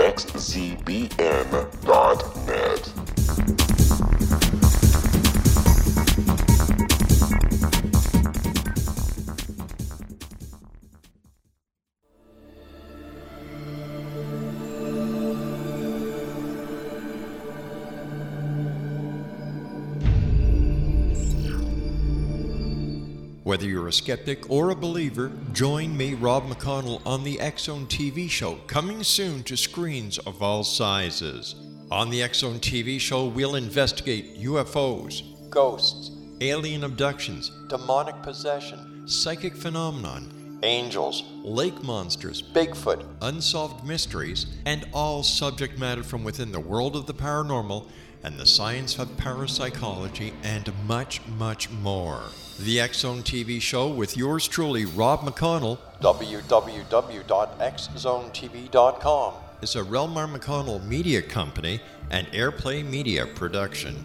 Whether a skeptic or a believer, join me, Rob McConnell, on the Zone TV show, coming soon to screens of all sizes. On the Zone TV show, we'll investigate UFOs, ghosts, alien abductions, demonic possession, psychic phenomenon, angels, lake monsters, Bigfoot, unsolved mysteries, and all subject matter from within the world of the paranormal and the science of parapsychology, and much, much more. The X Zone TV show with yours truly, Rob McConnell, www.xzonetv.com, is a Relmar McConnell media company and Airplay Media production.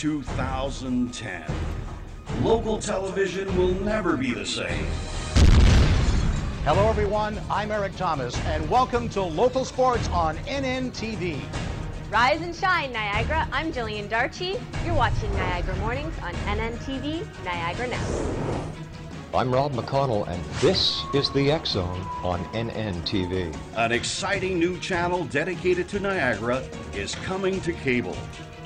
2010. Local television will never be the same. Hello, everyone. I'm Eric Thomas, and welcome to Local Sports on NNTV. Rise and shine, Niagara. I'm Jillian Darchie. You're watching Niagara Mornings on NNTV, Niagara Now. I'm Rob McConnell, and this is the X Zone on NNTV. An exciting new channel dedicated to Niagara is coming to cable.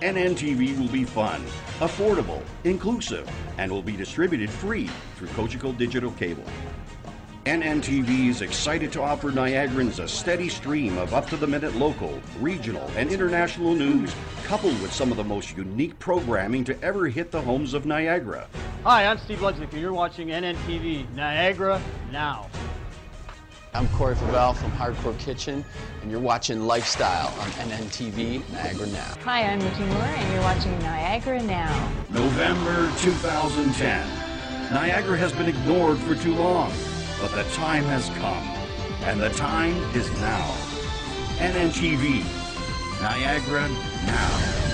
NNTV will be fun, affordable, inclusive, and will be distributed free through Cogeco Digital Cable. NNTV is excited to offer Niagarans a steady stream of up to the minute local, regional, and international news, coupled with some of the most unique programming to ever hit the homes of Niagara. Hi, I'm Steve Ludzik, and you're watching NNTV Niagara Now. I'm Corey Favel from Hardcore Kitchen, and you're watching Lifestyle on NNTV Niagara Now. Hi, I'm Nikki Moore, and you're watching Niagara Now. November 2010. Niagara has been ignored for too long, but the time has come, and the time is now. NNTV, Niagara Now.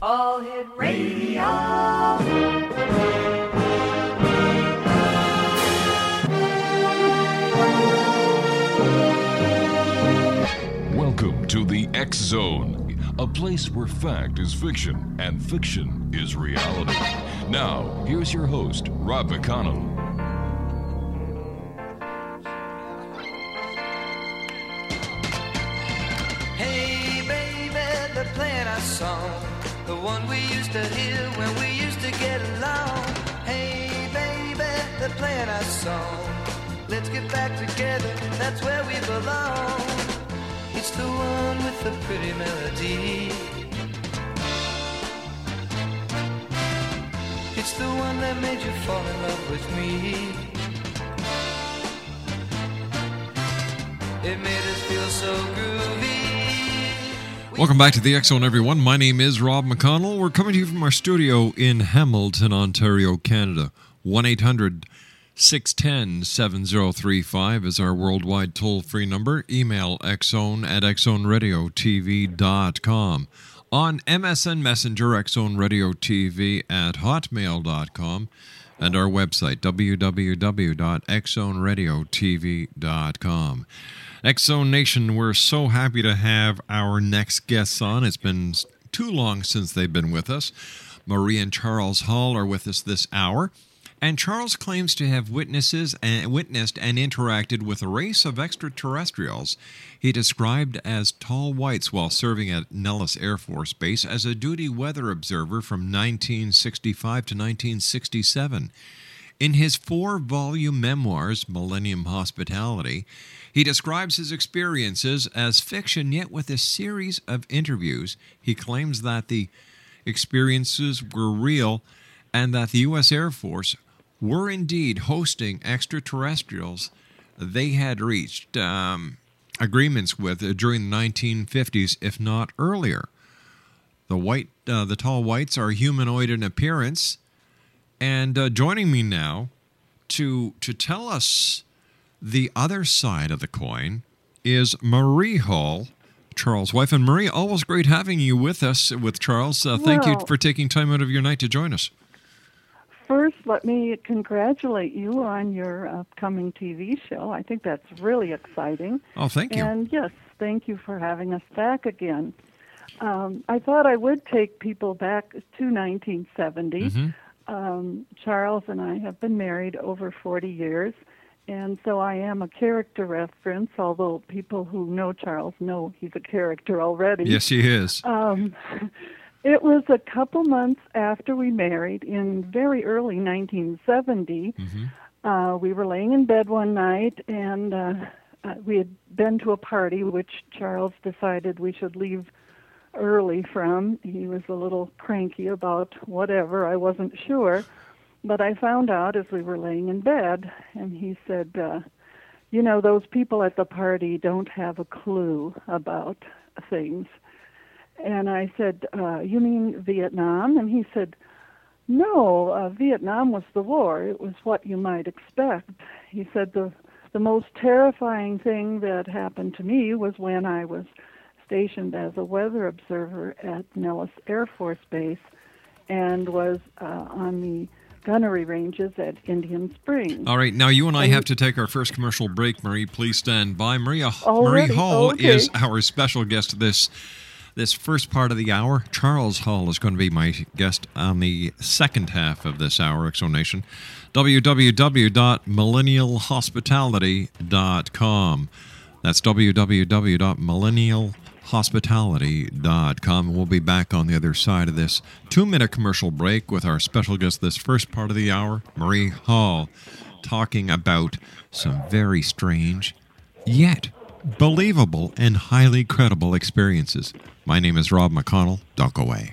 All Hit Radio. Welcome to the X Zone, a place where fact is fiction and fiction is reality. Now, here's your host, Rob McConnell. Hey, baby at the planet song, the one we used to hear when we used to get along. Hey, baby, they're playing our song. Let's get back together, that's where we belong. It's the one with the pretty melody. It's the one that made you fall in love with me. It made us feel so groovy. Welcome back to the X Zone, everyone. My name is Rob McConnell. We're coming to you from our studio in Hamilton, Ontario, Canada. 1 800 610 7035 is our worldwide toll free number. Email xzone at xzoneradiotv.com. On MSN Messenger, Xzone Radio TV at hotmail.com. And our website, www.xzoneradiotv.com. Zone Nation, we're so happy to have our next guests on. It's been too long since they've been with us. Marie and Charles Hall are with us this hour. And Charles claims to have witnesses and witnessed and interacted with a race of extraterrestrials he described as tall whites while serving at Nellis Air Force Base as a duty weather observer from 1965 to 1967. In his four volume memoirs, Millennial Hospitality, he describes his experiences as fiction, yet with a series of interviews, he claims that the experiences were real and that the U.S. Air Force were indeed hosting extraterrestrials they had reached um, agreements with during the 1950s, if not earlier. The white, uh, the tall whites are humanoid in appearance, and uh, joining me now to to tell us the other side of the coin is Marie Hall, Charles' wife. And Marie, always great having you with us with Charles. Uh, thank Well- you for taking time out of your night to join us. First, let me congratulate you on your upcoming TV show. I think that's really exciting. Oh, thank you. And yes, thank you for having us back again. Um, I thought I would take people back to 1970. Mhm. Um, Charles and I have been married over 40 years, and so I am a character reference, although people who know Charles know he's a character already. Yes, he is. Um, it was a couple months after we married in very early 1970. Uh, we were laying in bed one night and uh, uh, we had been to a party which Charles decided we should leave early from. He was a little cranky about whatever, I wasn't sure. But I found out as we were laying in bed, and he said, uh, You know, those people at the party don't have a clue about things. And I said, uh, You mean Vietnam? And he said, No, uh, Vietnam was the war. It was what you might expect. He said, The, the most terrifying thing that happened to me was when I was stationed as a weather observer at Nellis Air Force Base and was uh, on the gunnery ranges at Indian Springs. All right, now you and I And- have to take our first commercial break. Marie, please stand by. Maria Already? Marie Hall oh, Okay. is our special guest this this first part of the hour. Charles Hall is going to be my guest on the second half of this hour. Explanation: www.millennialhospitality.com. That's www.millennialhospitality.com. We'll be back on the other side of this two minute commercial break with our special guest this first part of the hour, Marie Hall, talking about some very strange, yet believable and highly credible experiences. My name is Rob McConnell. Don't go away.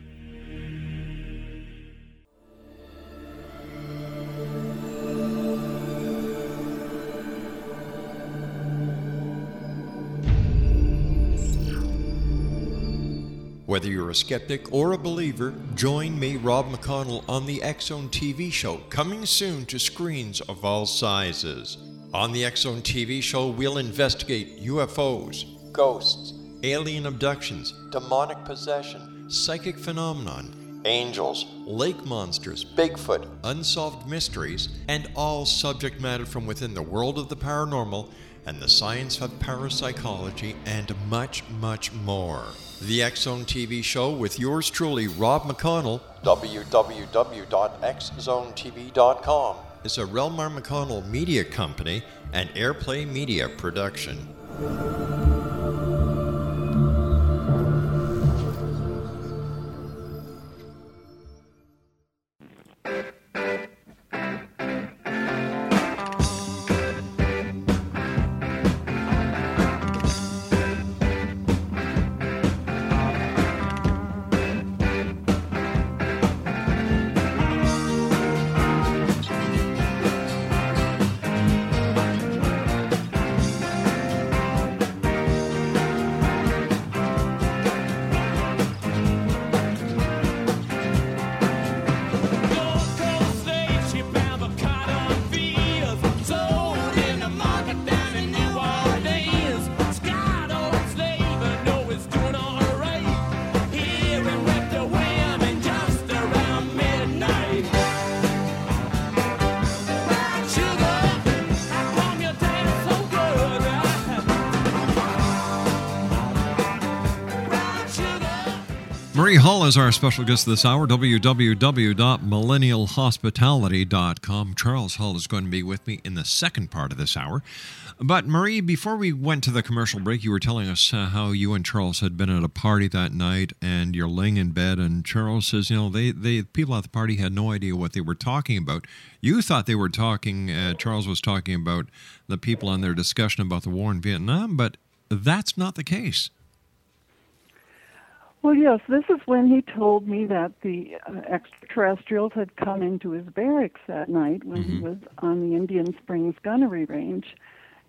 Whether you're a skeptic or a believer, join me, Rob McConnell, on the Zone TV show, coming soon to screens of all sizes. On the Zone TV show, we'll investigate UFOs, ghosts, alien abductions, demonic possession, psychic phenomenon, angels, lake monsters, Bigfoot, unsolved mysteries, and all subject matter from within the world of the paranormal and the science of parapsychology, and much, much more. The X Zone TV show with yours truly, Rob McConnell, www.xzonetv.com, is a Relmar McConnell media company and Airplay Media production. Hall is our special guest this hour. www.millennialhospitality.com. Charles Hall is going to be with me in the second part of this hour. But Marie, before we went to the commercial break, you were telling us uh, how you and Charles had been at a party that night, and you're laying in bed, and Charles says, you know, they, they people at the party had no idea what they were talking about. You thought they were talking. Uh, Charles was talking about the people on their discussion about the war in Vietnam, but that's not the case. Well, yes, this is when he told me that the uh, extraterrestrials had come into his barracks that night when mm-hmm. he was on the Indian Springs gunnery range.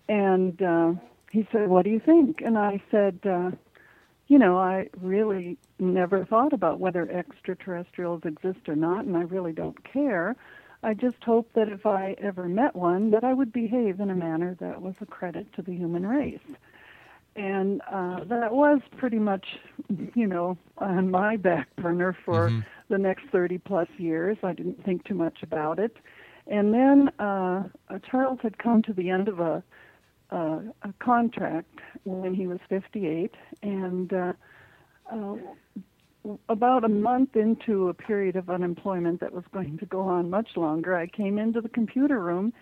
And uh, he said, What do you think? And I said, uh, You know, I really never thought about whether extraterrestrials exist or not, and I really don't care. I just hope that if I ever met one, that I would behave in a manner that was a credit to the human race and uh, that was pretty much, you know, on my back burner for mm-hmm. the next 30 plus years. I didn't think too much about it. And then uh, Charles had come to the end of a, uh, a contract when he was 58, and uh, uh, about a month into a period of unemployment that was going to go on much longer, I came into the computer room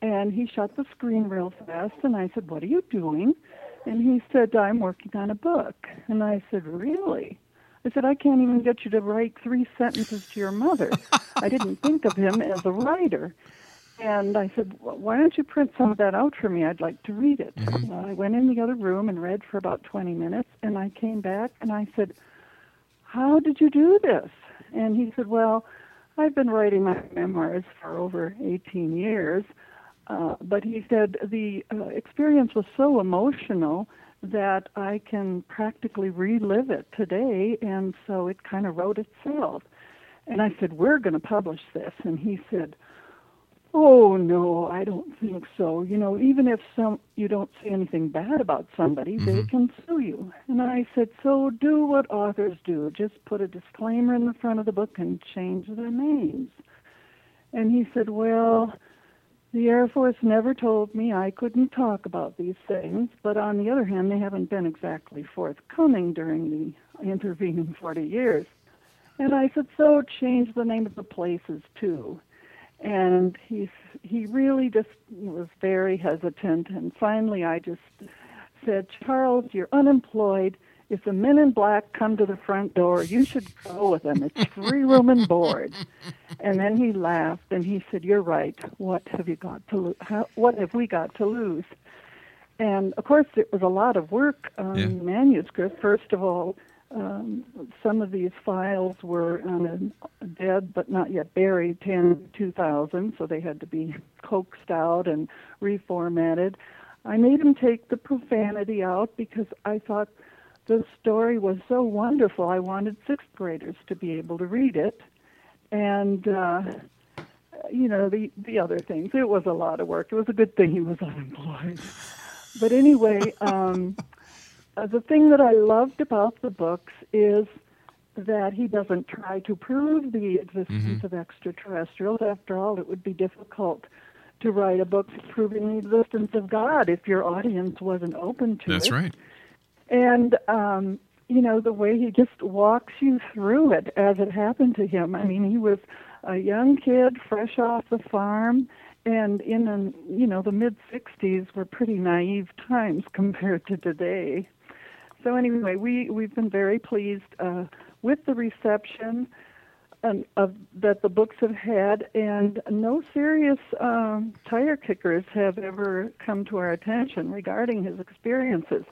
and he shut the screen real fast and I said, What are you doing? And he said, I'm working on a book. And I said, Really? I said, I can't even get you to write three sentences to your mother. I didn't think of him as a writer. And I said, Why don't you print some of that out for me? I'd like to read it. Mm-hmm. I went in the other room and read for about 20 minutes. And I came back and I said, How did you do this? And he said, Well, I've been writing my memoirs for over 18 years. Uh, but he said the uh, experience was so emotional that I can practically relive it today, and so it kind of wrote itself. And I said, We're going to publish this. And he said, Oh no, I don't think so. You know, even if some you don't say anything bad about somebody, mm-hmm. they can sue you. And I said, So do what authors do. Just put a disclaimer in the front of the book and change the names. And he said, Well, the Air Force never told me I couldn't talk about these things, but on the other hand, they haven't been exactly forthcoming during the intervening 40 years. And I said, so change the name of the places too. And he he really just was very hesitant. And finally, I just said, Charles, you're unemployed if the men in black come to the front door, you should go with them. It's free room and board. And then he laughed and he said, "You're right. What have you got to lose? How, what have we got to lose?" And of course, it was a lot of work on yeah. the manuscript. First of all, um, some of these files were on a dead but not yet buried Tandy 2000, so they had to be coaxed out and reformatted. I made him take the profanity out because I thought the story was so wonderful. I wanted sixth graders to be able to read it, and uh, you know the the other things. It was a lot of work. It was a good thing he was unemployed. But anyway, um, uh, the thing that I loved about the books is that he doesn't try to prove the existence mm-hmm. of extraterrestrials. After all, it would be difficult to write a book proving the existence of God if your audience wasn't open to That's it. That's right. And um, you know the way he just walks you through it as it happened to him. I mean, he was a young kid, fresh off the farm, and in the you know the mid '60s were pretty naive times compared to today. So anyway, we we've been very pleased uh, with the reception and, of that the books have had, and no serious um, tire kickers have ever come to our attention regarding his experiences.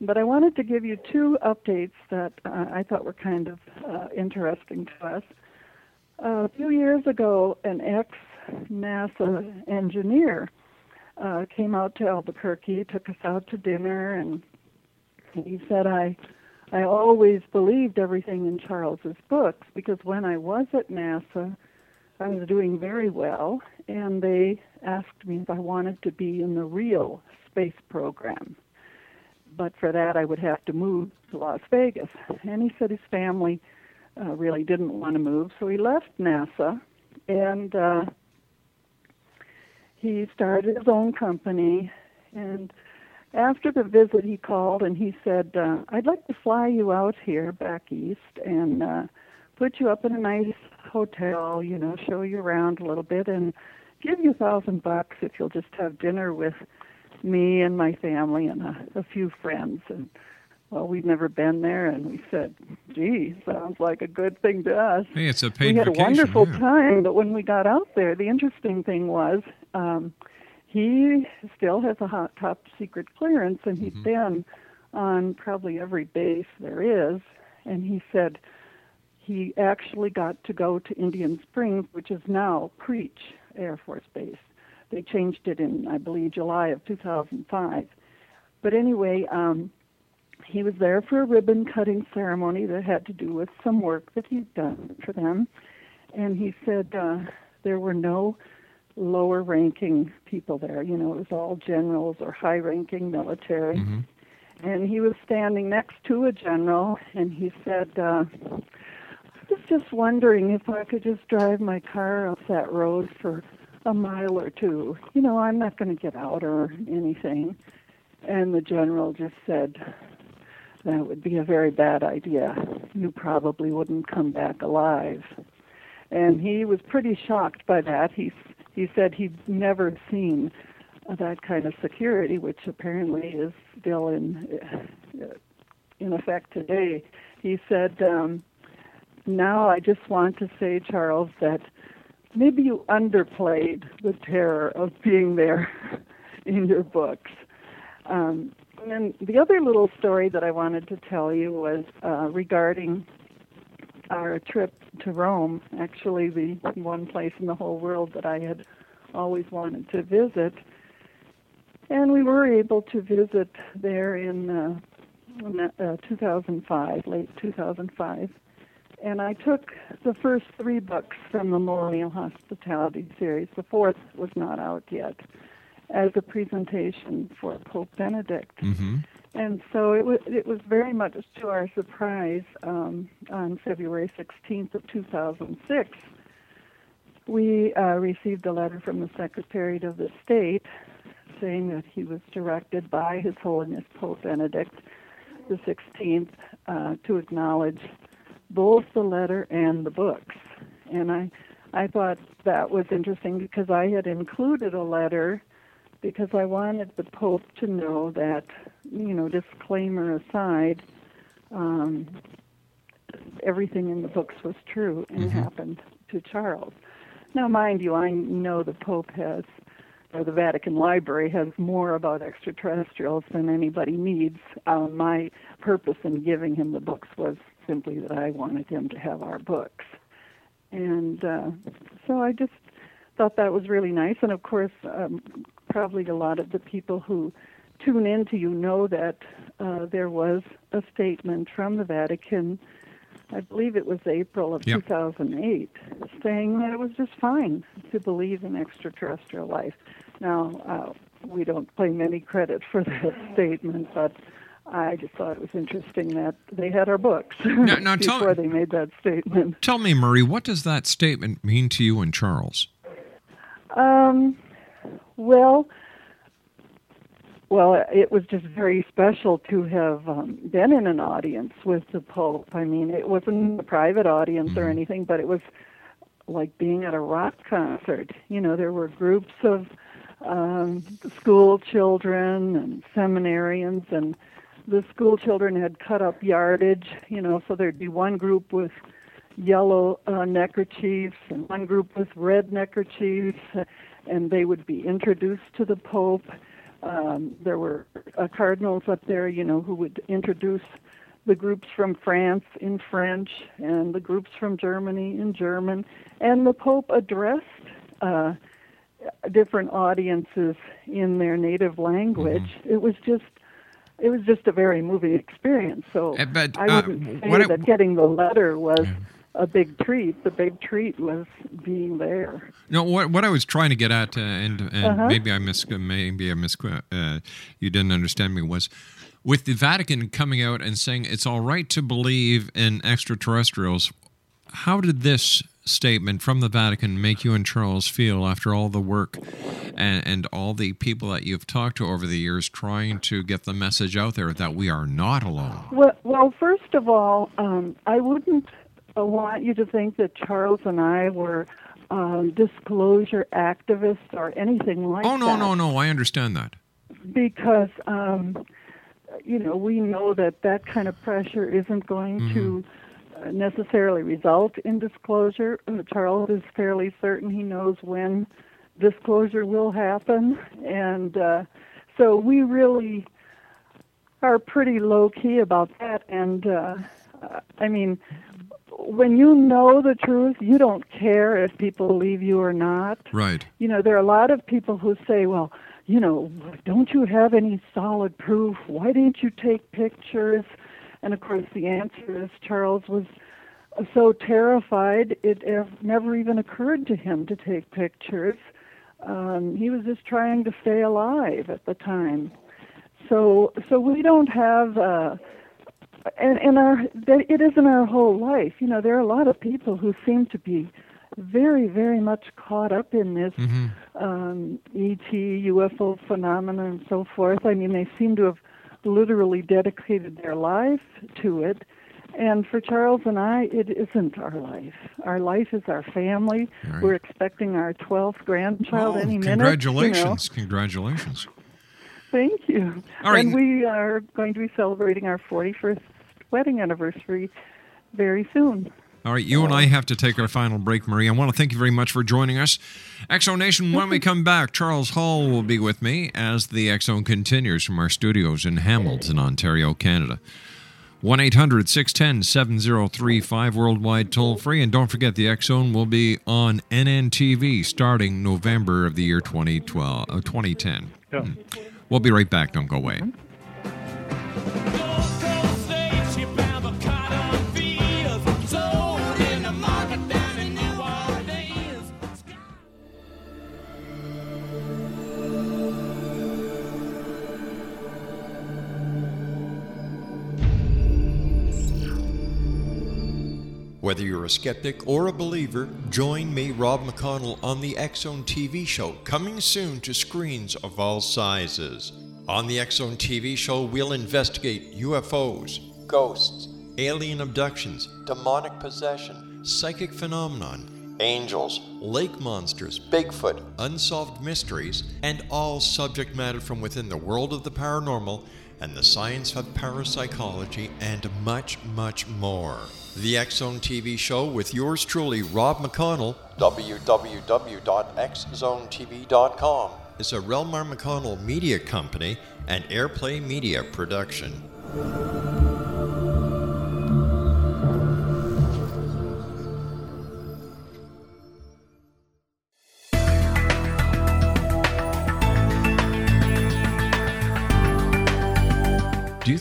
But I wanted to give you two updates that uh, I thought were kind of uh, interesting to us. Uh, a few years ago, an ex NASA engineer uh, came out to Albuquerque, took us out to dinner, and he said, I, I always believed everything in Charles's books because when I was at NASA, I was doing very well, and they asked me if I wanted to be in the real space program but for that I would have to move to Las Vegas. And he said his family uh, really didn't want to move, so he left NASA and uh, he started his own company. And after the visit, he called and he said, uh, "I'd like to fly you out here back east and uh, put you up in a nice hotel, you know, show you around a little bit, and give you a thousand bucks if you'll just have dinner with." Me and my family and a, a few friends and well we'd never been there and we said gee sounds like a good thing to us hey it's a paid we had vacation, a wonderful yeah. time but when we got out there the interesting thing was um he still has a hot top secret clearance and he'd mm-hmm. been on probably every base there is and he said he actually got to go to Indian Springs which is now Creech Air Force Base they changed it in, I believe, July of 2005. But anyway, um, he was there for a ribbon cutting ceremony that had to do with some work that he'd done for them. And he said uh, there were no lower ranking people there. You know, it was all generals or high ranking military. Mm-hmm. And he was standing next to a general, and he said, uh, I was just wondering if I could just drive my car up that road for a mile or two. You know, I'm not going to get out or anything. And the general just said, that would be a very bad idea. You probably wouldn't come back alive. And he was pretty shocked by that. He he said he'd never seen that kind of security, which apparently is still in in effect today. He said, um, "Now I just want to say, Charles, that maybe you underplayed the terror of being there in your books." Um, and then the other little story that I wanted to tell you was uh, regarding our trip to Rome, actually the one place in the whole world that I had always wanted to visit. And we were able to visit there in, uh, in uh, 2005, late 2005. And I took the first three books from the Millennial Hospitality series. The fourth was not out yet as a presentation for Pope Benedict. Mm-hmm. And so it was it was very much to our surprise um, on February 16th of 2006. We uh, received a letter from the Secretary of the State saying that he was directed by His Holiness Pope Benedict the 16th uh, to acknowledge both the letter and the books. And I I thought that was interesting because I had included a letter because I wanted the Pope to know that, you know, disclaimer aside, um, everything in the books was true and Mm-hmm. happened to Charles. Now, mind you, I know the Pope has, or the Vatican Library has more about extraterrestrials than anybody needs. Um, my purpose in giving him the books was simply that I wanted him to have our books. And uh, so I just thought that was really nice. And of course, um, probably a lot of the people who tune into you know that uh, there was a statement from the Vatican, I believe it was April of Yep. 2008, saying that it was just fine to believe in extraterrestrial life. Now, uh, we don't claim any credit for that statement, but I just thought it was interesting that they had our books Now- now tell- before they made that statement. Tell me, Marie, what does that statement mean to you and Charles? Um, well, well, it was just very special to have um, been in an audience with the Pope. I mean, it wasn't a private audience or anything, but it was like being at a rock concert. You know, there were groups of um, school children and seminarians, and the school children had cut up yardage. You know, so there'd be one group with yellow uh, neckerchiefs and one group with red neckerchiefs, and they would be introduced to the Pope. Um, there were uh, cardinals up there, you know, who would introduce the groups from France in French and the groups from Germany in German, and the Pope addressed uh, different audiences in their native language. It was just. It was just a very moving experience. So Uh, but, I uh, wouldn't say what I- that getting the letter was a big treat. The big treat was being there. No, what what I was trying to get at, uh, and and Uh-huh. maybe I mis maybe I mis uh, you didn't understand me was with the Vatican coming out and saying it's all right to believe in extraterrestrials. How did this statement from the Vatican make you and Charles feel after all the work and, and all the people that you've talked to over the years trying to get the message out there that we are not alone? Well, well first of all, um, I wouldn't want you to think that Charles and I were um, disclosure activists or anything like that. Oh no that. no no! I understand that. because um, you know we know that that kind of pressure isn't going to uh, necessarily result in disclosure. Charles is fairly certain he knows when disclosure will happen, and uh, so we really are pretty low key about that. And uh, uh, I mean, when you know the truth, you don't care if people believe you or not Right. you know, there are a lot of people who say, well, you know, don't you have any solid proof? Why didn't you take pictures? And of course, the answer is Charles was so terrified it never even occurred to him to take pictures. Um, he was just trying to stay alive at the time. So, so we don't have. Uh, and and our it isn't our whole life. You know, there are a lot of people who seem to be very, very much caught up in this Mm-hmm. um, ET, UFO phenomenon, and so forth. I mean, they seem to have literally dedicated their life to it. And for Charles and I, it isn't our life. Our life is our family. Right. We're expecting our 12th grandchild Oh, any minute. you know. congratulations! Congratulations! Thank you. All right. And we are going to be celebrating our 41st wedding anniversary very soon. All right, you and I have to take our final break, Marie. I want to thank you very much for joining us. X Zone Nation, when we come back, Charles Hall will be with me as the X Zone continues from our studios in Hamilton, Ontario, Canada. 1 800 610 7035 worldwide toll free. And don't forget, the Zone will be on NNTV starting November of the year 2012, uh, 2010. Hmm. We'll be right back. Don't go away. Whether you're a skeptic or a believer, join me, Rob McConnell, on the X Zone TV show, coming soon to screens of all sizes. On the X Zone TV show, we'll investigate UFOs, ghosts, alien abductions, demonic possession, psychic phenomenon, angels, lake monsters, Bigfoot, unsolved mysteries, and all subject matter from within the world of the paranormal and the science of parapsychology, and much, much more. The X Zone TV show with yours truly, Rob McConnell, www.xzonetv.com, is a Relmar McConnell media company and Airplay Media production.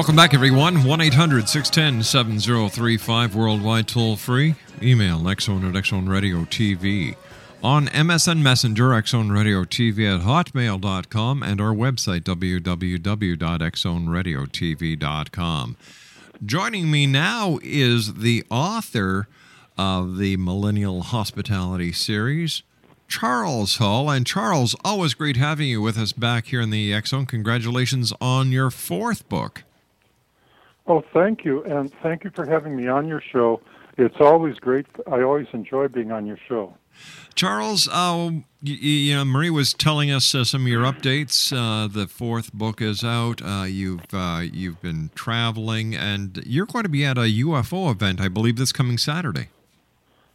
Welcome back, everyone. 1 800 610 7035, worldwide toll free. Email xzone at xzone radio TV. On MSN Messenger, xzone radio TV at hotmail.com, and our website, www.xzoneradiotv.com. Joining me now is the author of the Millennial Hospitality Series, Charles Hall. And Charles, always great having you with us back here in the Zone. Congratulations on your fourth book. Oh, thank you, and thank you for having me on your show. It's always great. I always enjoy being on your show. Charles, uh, you, you know, Marie was telling us uh, some of your updates. Uh, the fourth book is out. Uh, you've uh, you've been traveling, and you're going to be at a UFO event, I believe, this coming Saturday.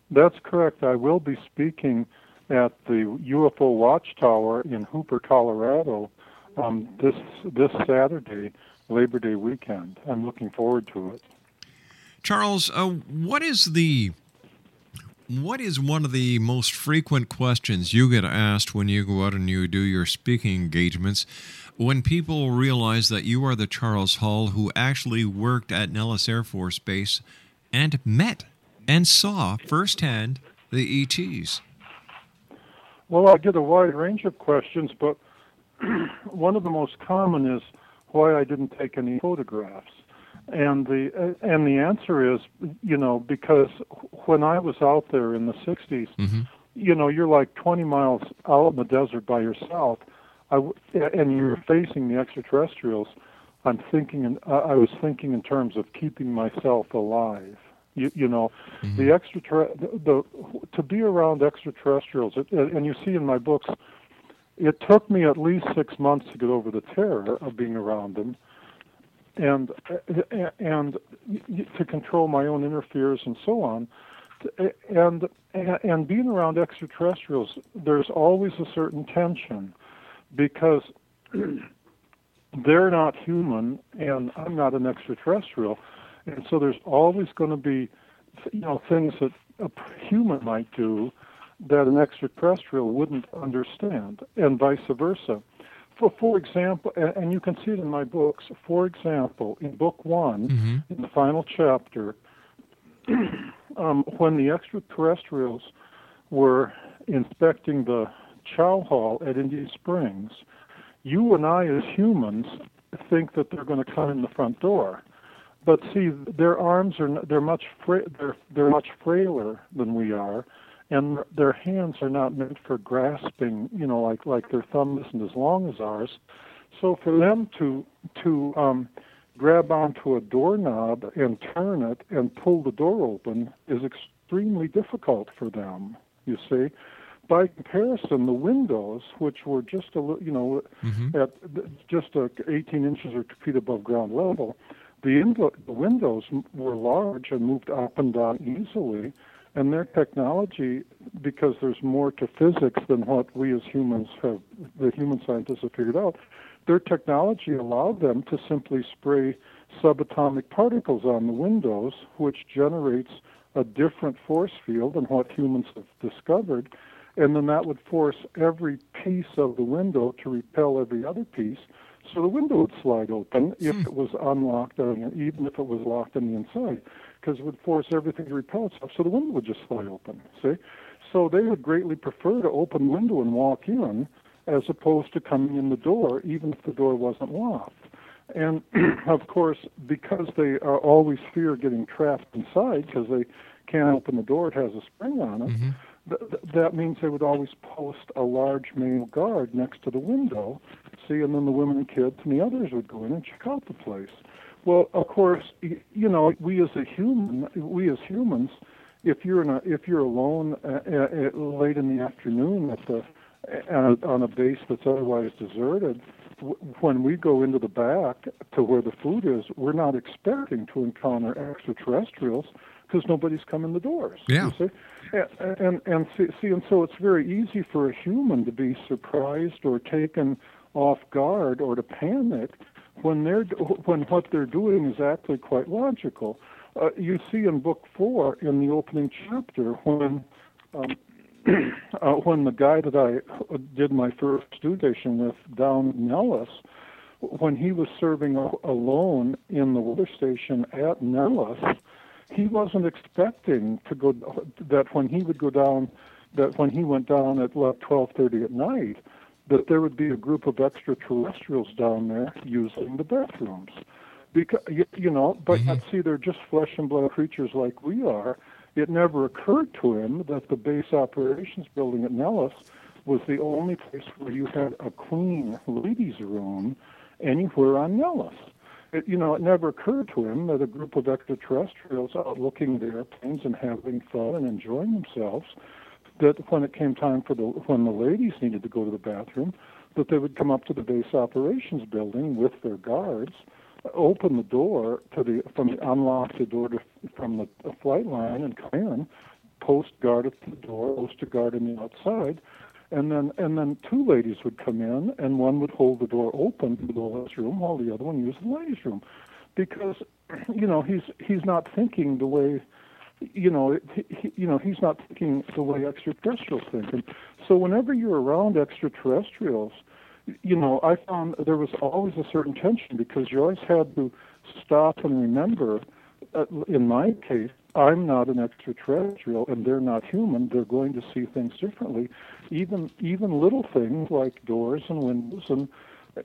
That's correct. I will be speaking at the UFO Watchtower in Hooper, Colorado, um, this this Saturday, Labor Day weekend. I'm looking forward to it. Charles, uh, what is the what is one of the most frequent questions you get asked when you go out and you do your speaking engagements? When people realize that you are the Charles Hall who actually worked at Nellis Air Force Base and met and saw firsthand the ETs. Well, I get a wide range of questions, but one of the most common is why I didn't take any photographs. And the uh, and the answer is, you know, because when I was out there in the 60s, you know, you're like 20 miles out in the desert by yourself, I and you're facing the extraterrestrials. I'm thinking, in, uh, I was thinking in terms of keeping myself alive. You, you know, the extra the, the to be around extraterrestrials, and you see in my books, it took me at least six months to get over the terror of being around them, and and to control my own inner fears and so on, and and being around extraterrestrials, there's always a certain tension, because they're not human and I'm not an extraterrestrial, and so there's always going to be, you know, things that a human might do that an extraterrestrial wouldn't understand, and vice versa. For, for example, and, you can see it in my books. For example, in book one, in the final chapter, um, when the extraterrestrials were inspecting the chow hall at Indian Springs, you and I, as humans, think that they're going to come in the front door. But see, their arms are they're much fra- they're they're much frailer than we are, and their hands are not meant for grasping. You know, like like their thumb isn't as long as ours. So for them to to um, grab onto a doorknob and turn it and pull the door open is extremely difficult for them. You see, by comparison, the windows, which were just a you know at just a 18 inches or two feet above ground level, the, the windows were large and moved up and down easily. And their technology, because there's more to physics than what we as humans have, the human scientists have figured out, their technology allowed them to simply spray subatomic particles on the windows, which generates a different force field than what humans have discovered. And then that would force every piece of the window to repel every other piece. So the window would slide open if hmm. it was unlocked, or even if it was locked on the inside, because it would force everything to repel itself. So the window would just slide open. See, so they would greatly prefer to open the window and walk in, as opposed to coming in the door, even if the door wasn't locked. And of course, because they are always fear getting trapped inside, because they can't open the door, it has a spring on it. Th- th- that means they would always post a large male guard next to the window, see, and then the women and kids and the others would go in and check out the place. Well, of course, you know, we as a human, we as humans, if you're in a, if you're alone uh, uh, uh, late in the afternoon at the on a, on a base that's otherwise deserted, w- when we go into the back to where the food is, we're not expecting to encounter extraterrestrials because nobody's coming in the doors. Yeah. And, and see, see, and so it's very easy for a human to be surprised or taken off guard or to panic when they're when what they're doing is actually quite logical. Uh, you see in book four in the opening chapter when um, uh, when the guy that I did my first station with down Nellis, when he was serving alone in the weather station at Nellis, he wasn't expecting to go that when he would go down that when he went down at like twelve thirty at night that there would be a group of extraterrestrials down there using the bathrooms. Because you, know but yet see they're just flesh and blood creatures like we are. It never occurred to him that the base operations building at Nellis was the only place where you had a clean ladies room anywhere on Nellis it, you know, it never occurred to him that a group of extraterrestrials out looking at airplanes and having fun and enjoying themselves, that when it came time for the when the ladies needed to go to the bathroom, that they would come up to the base operations building with their guards, open the door to the from the unlock the door to, from the, flight line and come in, post guard at the door, post a guard on the outside, and then and then two ladies would come in and one would hold the door open to the ladies' room while the other one used the ladies' room. Because you know he's he's not thinking the way you know he, you know he's not thinking the way extraterrestrials think. And so whenever you're around extraterrestrials you know i found there was always a certain tension because you always had to stop and remember uh, in my case I'm not an extraterrestrial and they're not human. They're going to see things differently. Even even little things like doors and windows and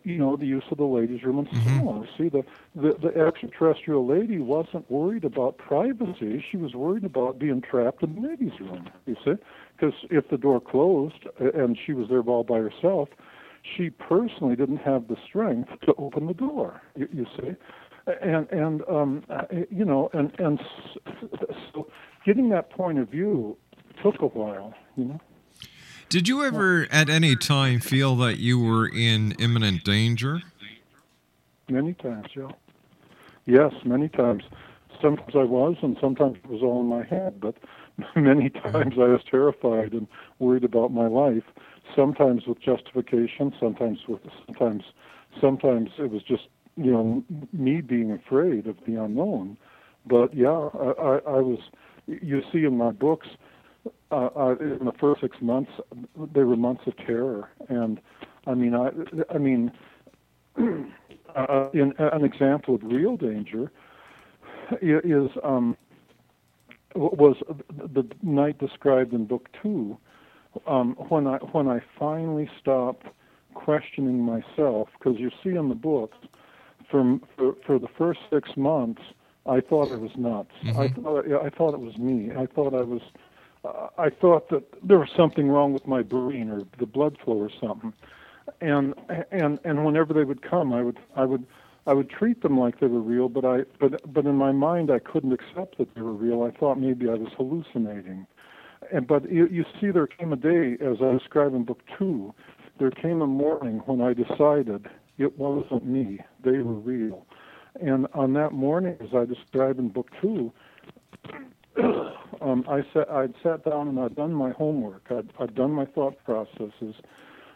you know the use of the ladies' room and so mm-hmm. on. See the, the the extraterrestrial lady wasn't worried about privacy. She was worried about being trapped in the ladies' room. You see, because if the door closed and she was there all by herself, she personally didn't have the strength to open the door. You, you see and and um, uh, you know, and and so getting that point of view took a while. You know, Did you ever at any time feel that you were in imminent danger? many times, yeah. Yes, many times. Sometimes I was, and sometimes it was all in my head. But many times I was terrified and worried about my life. Sometimes with justification, sometimes with sometimes sometimes it was just you know me being afraid of the unknown. But yeah, I, I, I was. You see in my books, uh, I, in the first six months, they were months of terror, and I mean, I, I mean, uh, in, an example of real danger is um, was the night described in book two, um, when I when I finally stopped questioning myself, because you see in the books, from for, for the first six months, I thought I was nuts. I thought I thought it was me. I thought I was. Uh, I thought that there was something wrong with my brain or the blood flow or something. And and and whenever they would come, I would I would I would treat them like they were real, but I but but in my mind I couldn't accept that they were real. I thought maybe I was hallucinating. And but you, you see, there came a day, as I describe in book two, there came a morning when I decided it wasn't me; they were real. And on that morning, as I describe in book two, um, I sat, I'd sat down and I'd done my homework. I'd, I'd done my thought processes,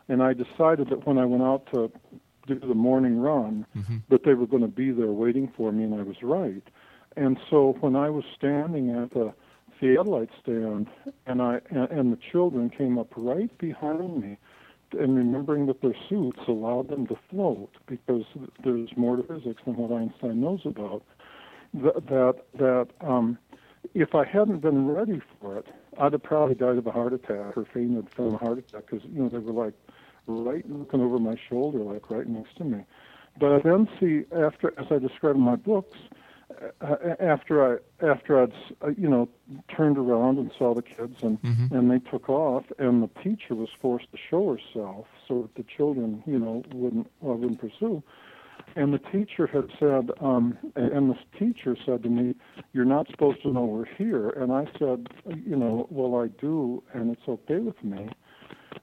and I decided that when I went out to do the morning run, that they were going to be there waiting for me, and I was right. And so when I was standing at the satellite stand, and I and, and the children came up right behind me, and remembering that their suits allowed them to float because there's more to physics than what Einstein knows about. That that that um, if I hadn't been ready for it, I'd have probably died of a heart attack or fainted from a heart attack because you know they were like right looking over my shoulder, like right next to me. But I then see after, as I describe in my books, uh, after I after I'd uh, you know turned around and saw the kids and Mm-hmm. and they took off and the teacher was forced to show herself so that the children you know wouldn't well, wouldn't pursue. And the teacher had said, um, and the teacher said to me, "You're not supposed to know we're here." And I said, "You know, well I do, and it's okay with me."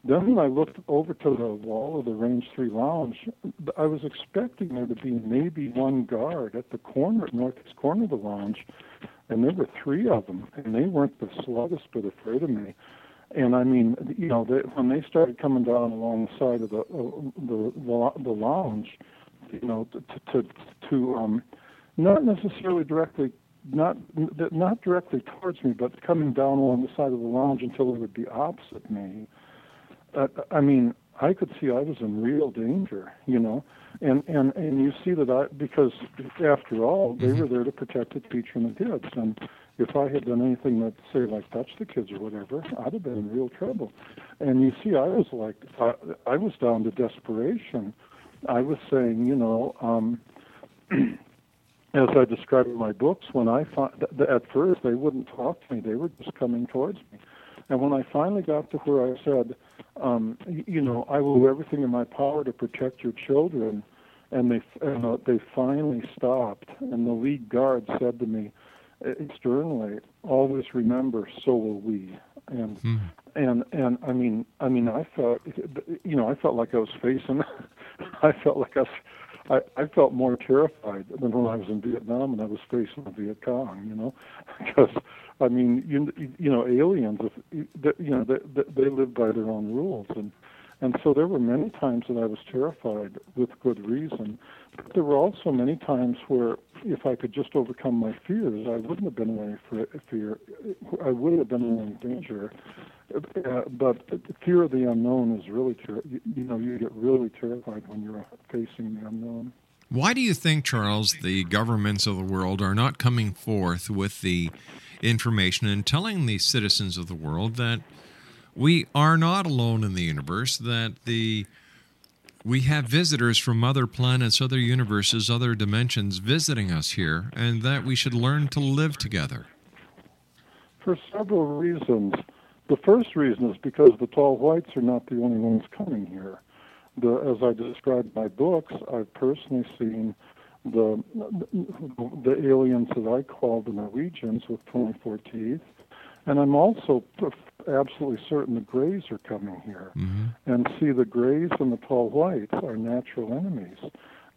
Then when I looked over to the wall of the Range 3 lounge, I was expecting there to be maybe one guard at the corner, northeast corner of the lounge, and there were three of them, and they weren't the slightest bit afraid of me. And I mean, you know, they, when they started coming down along the side of the uh, the, the the lounge, you know, to to to um, not necessarily directly not not directly towards me, but coming down along the side of the lounge until they would be opposite me. I mean, I could see I was in real danger, you know, and and and you see that I because after all they were there to protect the teacher and the kids, and if I had done anything that say like touch the kids or whatever, I'd have been in real trouble. And you see, I was like I, I was down to desperation. I was saying, you know. um as I describe in my books, when I fi- th- th- at first they wouldn't talk to me; they were just coming towards me. And when I finally got to where I said, um, you know, I will do everything in my power to protect your children, and they and uh, they finally stopped, and the lead guard said to me uh, sternly, "Always remember, so will we." And and and I mean, I mean, I felt, you know, I felt like I was facing, I felt like I was. I, I felt more terrified than when I was in Vietnam and I was facing the Viet Cong, you know, because I mean, you you know, aliens, you know, they, they live by their own rules, and and so there were many times that I was terrified with good reason. But there were also many times where, if I could just overcome my fears, I wouldn't have been in any fear. I wouldn't have been in any danger. Uh, but fear of the unknown is really, ter- you know, you get really terrified when you're facing the unknown. Why do you think, Charles, the governments of the world are not coming forth with the information and telling the citizens of the world that we are not alone in the universe, that the we have visitors from other planets, other universes, other dimensions visiting us here, and that we should learn to live together? For several reasons. The first reason is because the tall whites are not the only ones coming here. The, as I described in my books, I've personally seen the the aliens that I call the Norwegians with 24 teeth, and I'm also absolutely certain the Greys are coming here. Mm-hmm. And see, the Greys and the tall whites are natural enemies,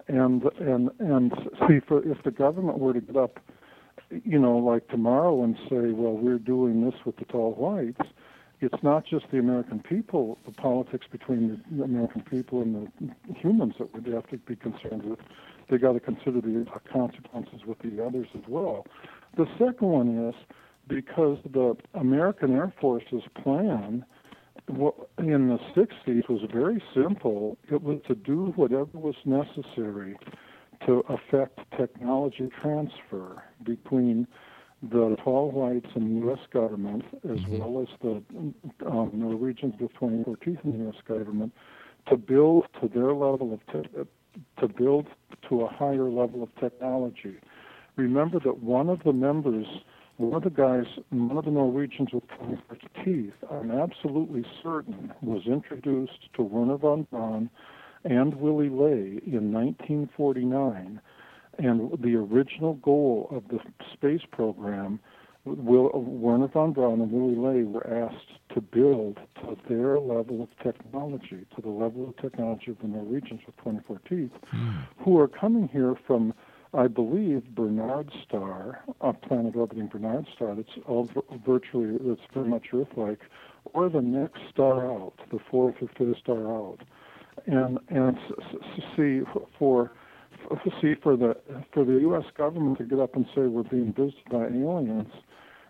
and and and see, for if the government were to get up, you know, like tomorrow and say, well, we're doing this with the tall whites, it's not just the American people, the politics between the American people and the humans that we'd have to be concerned with. They got to consider the consequences with the others as well. The second one is because the American Air Force's plan in the 60s was very simple. It was to do whatever was necessary to affect technology transfer between the tall whites in the U.S. government, as well as the um, Norwegians with 24 teeth in the U.S. government, to build to their level of te- to build to a higher level of technology. Remember that one of the members, one of the guys, one of the Norwegians with 24 teeth, I'm absolutely certain, was introduced to Wernher von Braun and Willy Ley in 1949 and the original goal of the space program, Will, Wernher von Braun and Willy Ley were asked to build to their level of technology, to the level of technology of the Norwegians with 24 teeth, hmm. who are coming here from, I believe, Barnard Star, a planet orbiting Barnard Star that's all virtually, that's very much Earth-like, or the next star out, the fourth or fifth star out. And, and see, for see for the for the U.S. government to get up and say we're being visited by aliens,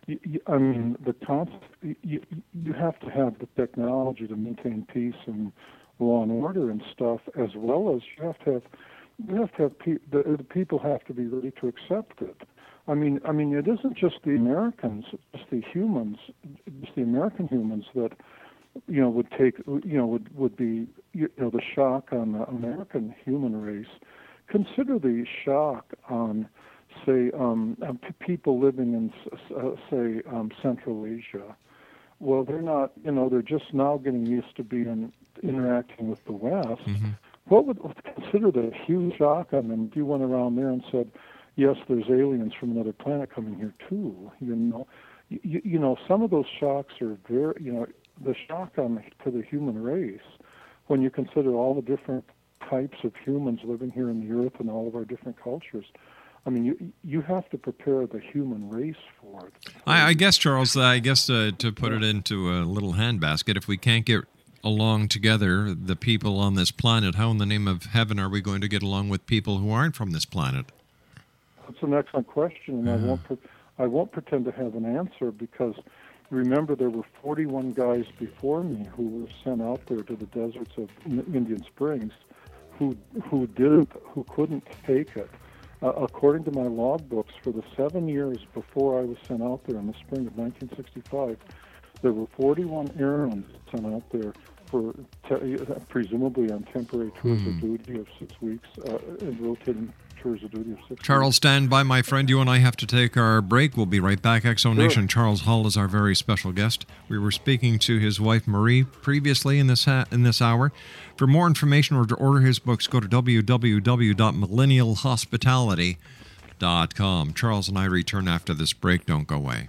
you, you, I mean, the you, you have to have the technology to maintain peace and law and order and stuff, as well as you have to have you have to have pe- the, the people have to be ready to accept it. I mean, I mean, it isn't just the Americans, it's the humans, just the American humans that you know would take you know would would be you know the shock on the American human race. Consider the shock on say um, um, p- people living in uh, say um, Central Asia. Well, they're not you know they're just now getting used to being interacting with the West. What would consider the huge shock on them if you went around there and said, "Yes, there's aliens from another planet coming here too." You know, you, you know some of those shocks are very you know the shock on the, to the human race when you consider all the different types of humans living here in the earth and all of our different cultures. I mean, you you have to prepare the human race for it. I, I guess, Charles, I guess uh, to put it into a little handbasket, if we can't get along together, the people on this planet, how in the name of heaven are we going to get along with people who aren't from this planet? That's an excellent question, and I won't pre- I won't pretend to have an answer because remember there were 41 guys before me who were sent out there to the deserts of N- Indian Springs, who who didn't who couldn't take it. Uh, according to my logbooks, for the seven years before I was sent out there in the spring of 1965, there were 41 airmen sent out there for te- presumably on temporary tours Hmm. of duty of six weeks, uh, and rotating tours of duty of six. Charles, stand by, my friend. You and I have to take our break. We'll be right back. X Zone Nation. Charles Hall is our very special guest. We were speaking to his wife Marie previously in this ha- in this hour. For more information or to order his books, go to www.millennialhospitality.com. Charles and I return after this break. Don't go away.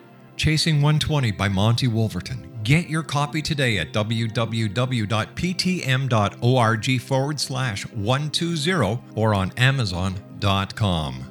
Chasing 120 by Monty Wolverton. Get your copy today at www.ptm.org forward slash 120 or on amazon.com.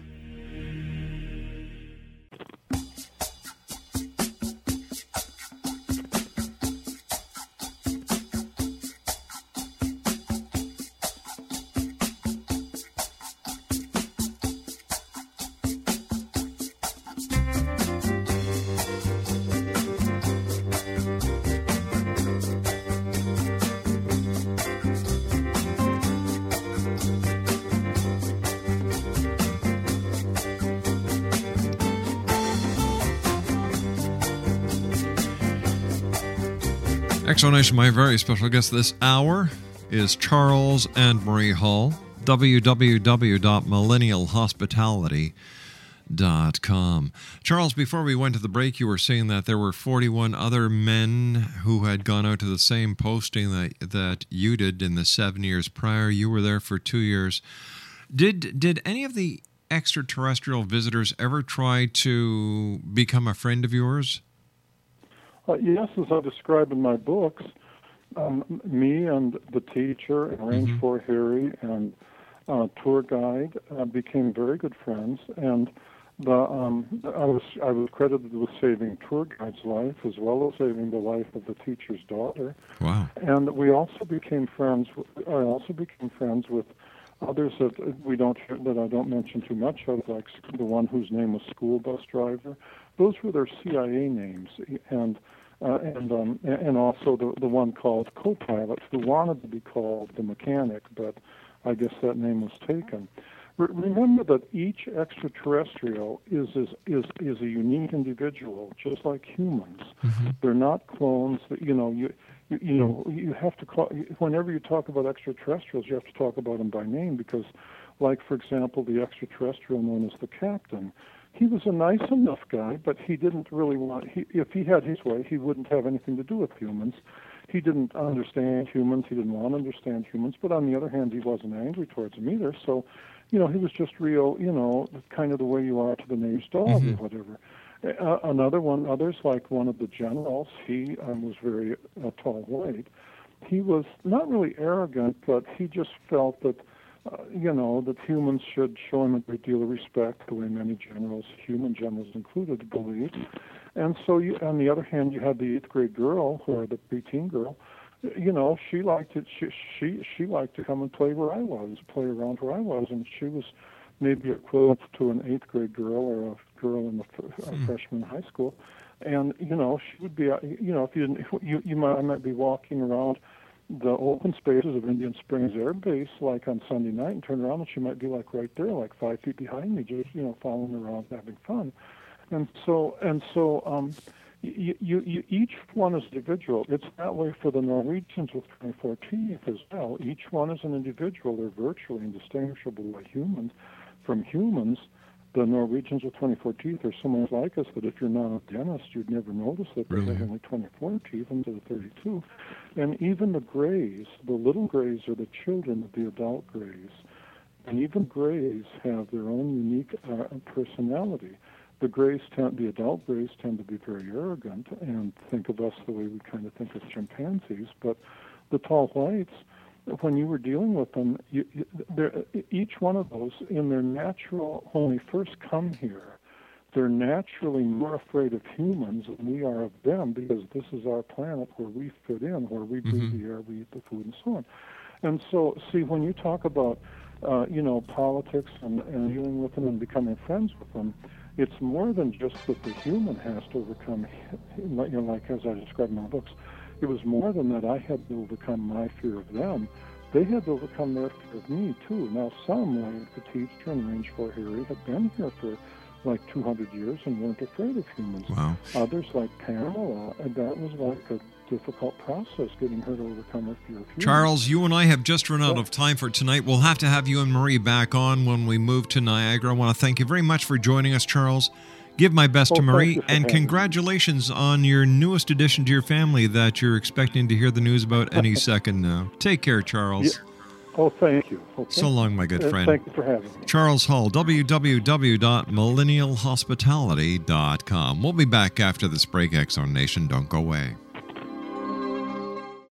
Explanation, my very special guest this hour is Charles and Marie Hall, www.millennialhospitality.com. Charles, before we went to the break, you were saying that there were 41 other men who had gone out to the same posting that, that you did in the seven years prior. You were there for two years. Did, did any of the extraterrestrial visitors ever try to become a friend of yours? Uh, yes, as I describe in my books, um, me and the teacher and Range Mm-hmm. 4 Harry and uh, tour guide uh, became very good friends. And the um, I was I was credited with saving tour guide's life as well as saving the life of the teacher's daughter. Wow. And we also became friends. w- I also became friends with others that we don't that I don't mention too much of, like the one whose name was school bus driver. Those were their CIA names, and uh, and um, and also the the one called co-pilot who wanted to be called the mechanic, but I guess that name was taken. Re- Remember that each extraterrestrial is, is is is a unique individual, just like humans. They're not clones. That you know you. You, you know, you have to call whenever you talk about extraterrestrials, you have to talk about them by name because, like for example, the extraterrestrial known as the captain, he was a nice enough guy, but he didn't really want. He, if he had his way, he wouldn't have anything to do with humans. He didn't understand humans. He didn't want to understand humans. But on the other hand, he wasn't angry towards them either. So, you know, he was just real. You know, kind of the way you are to the neighbor's dog or whatever. Uh, another one, others like one of the generals. He um, was very uh, tall, white. He was not really arrogant, but he just felt that uh, you know, that humans should show him a great deal of respect, the way many generals, human generals included, believe. And so, you, on the other hand, you had the eighth grade girl, or the preteen girl. You know, she liked it. She she she liked to come and play where I was, play around where I was, and she was maybe equivalent to an eighth grade girl or a girl in the f- uh, freshman high school. And you know, she would be. uh, You know, if you didn't, you you might I might be walking around the open spaces of Indian Springs Air Base, like on Sunday night, and turn around and she might be like right there, like five feet behind me, just you know, following around, having fun. And so, and so, um, you, you, you, each one is individual. It's that way for the Norwegians with 24 teeth as well. Each one is an individual. They're virtually indistinguishable by humans from humans. The Norwegians with 24 teeth are so much like us that if you're not a dentist, you'd never notice that because they have only 24 teeth instead of 32. And even the grays, the little grays are the children of the adult grays. And even grays have their own unique uh, personality. The grays tend, the adult grays tend to be very arrogant and think of us the way we kind of think of chimpanzees. But the tall whites, when you were dealing with them, you, each one of those, in their natural, when they first come here, they're naturally more afraid of humans than we are of them because this is our planet where we fit in, where we breathe the air, we eat the food, and so on. And so, see, when you talk about, uh, you know, politics and, and dealing with them and becoming friends with them, it's more than just that the human has to overcome, you know, like as I described in my books. It was more than that I had to overcome my fear of them. They had to overcome their fear of me too. Now, some like the teacher and Range 4 Harry had been here for like 200 years and weren't afraid of humans. Wow. Others, like Pamela, and that was like a difficult process getting her to overcome her fear of humans. Charles, you and I have just run out of time for tonight. We'll have to have you and Marie back on when we move to Niagara. I want to thank you very much for joining us, Charles. Give my best Oh, to Marie, and having me. congratulations on your newest addition to your family that you're expecting to hear the news about any second now. Take care, Charles. Yeah. Oh, thank you. Okay. So long, my good Uh, friend. Thank you for having me. Charles Hall, www.millennialhospitality.com. We'll be back after this break, X Zone Nation. Don't go away.